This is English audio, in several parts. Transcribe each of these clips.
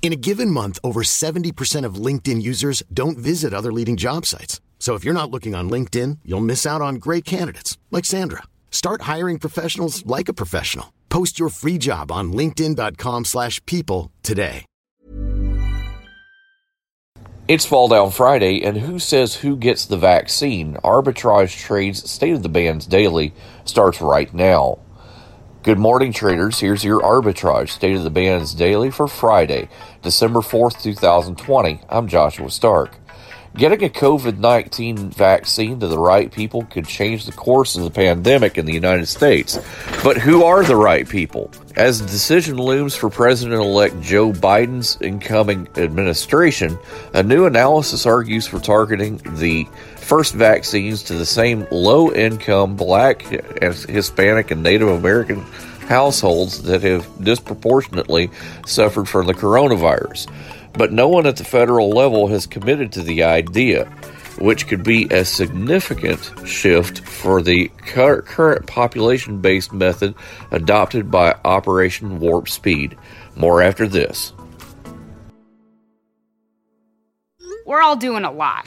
In a given month, over 70% of LinkedIn users don't visit other leading job sites. So if you're not looking on LinkedIn, you'll miss out on great candidates like Sandra. Start hiring professionals like a professional. Post your free job on linkedin.com/people today. It's Fall Down Friday, and who says who gets the vaccine? Arbitrage Trades State of the Bands Daily starts right now. Good morning, traders. Here's your Arbitrage State of the Bands Daily for Friday, December 4th, 2020. I'm Joshua Stark. Getting a COVID 19 vaccine to the right people could change the course of the pandemic in the United States. But who are the right people? As the decision looms for President elect Joe Biden's incoming administration, a new analysis argues for targeting the first vaccines to the same low income black, Hispanic, and Native American households that have disproportionately suffered from the coronavirus but no one at the federal level has committed to the idea, which could be a significant shift for the current population based method adopted by Operation Warp Speed. More after this. We're all doing a lot.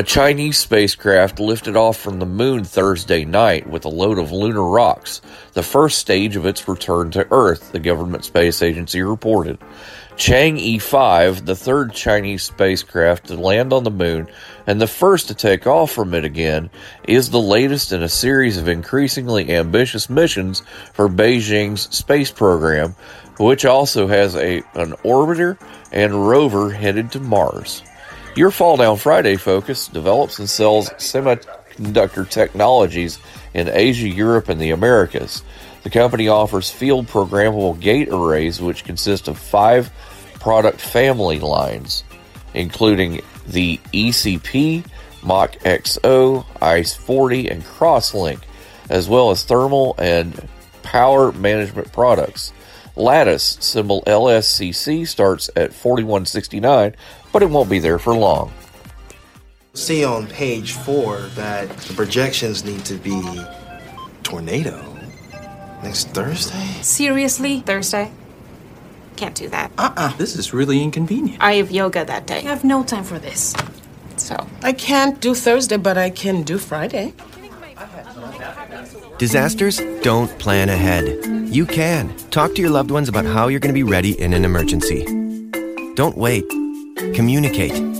A Chinese spacecraft lifted off from the moon Thursday night with a load of lunar rocks, the first stage of its return to Earth, the government space agency reported. Chang'e 5, the third Chinese spacecraft to land on the moon and the first to take off from it again, is the latest in a series of increasingly ambitious missions for Beijing's space program, which also has a, an orbiter and rover headed to Mars. Your Fall Down Friday focus develops and sells semiconductor technologies in Asia, Europe, and the Americas. The company offers field programmable gate arrays, which consist of five product family lines, including the ECP, Mach XO, ICE 40, and Crosslink, as well as thermal and power management products. Lattice, symbol LSCC, starts at 4169 but it won't be there for long. See on page four that the projections need to be tornado next Thursday. Seriously? Thursday? Can't do that. Uh uh This is really inconvenient. I have yoga that day. I have no time for this. So. I can't do Thursday, but I can do Friday. Disasters don't plan ahead. You can. Talk to your loved ones about how you're going to be ready in an emergency. Don't wait. Communicate.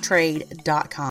trade.com.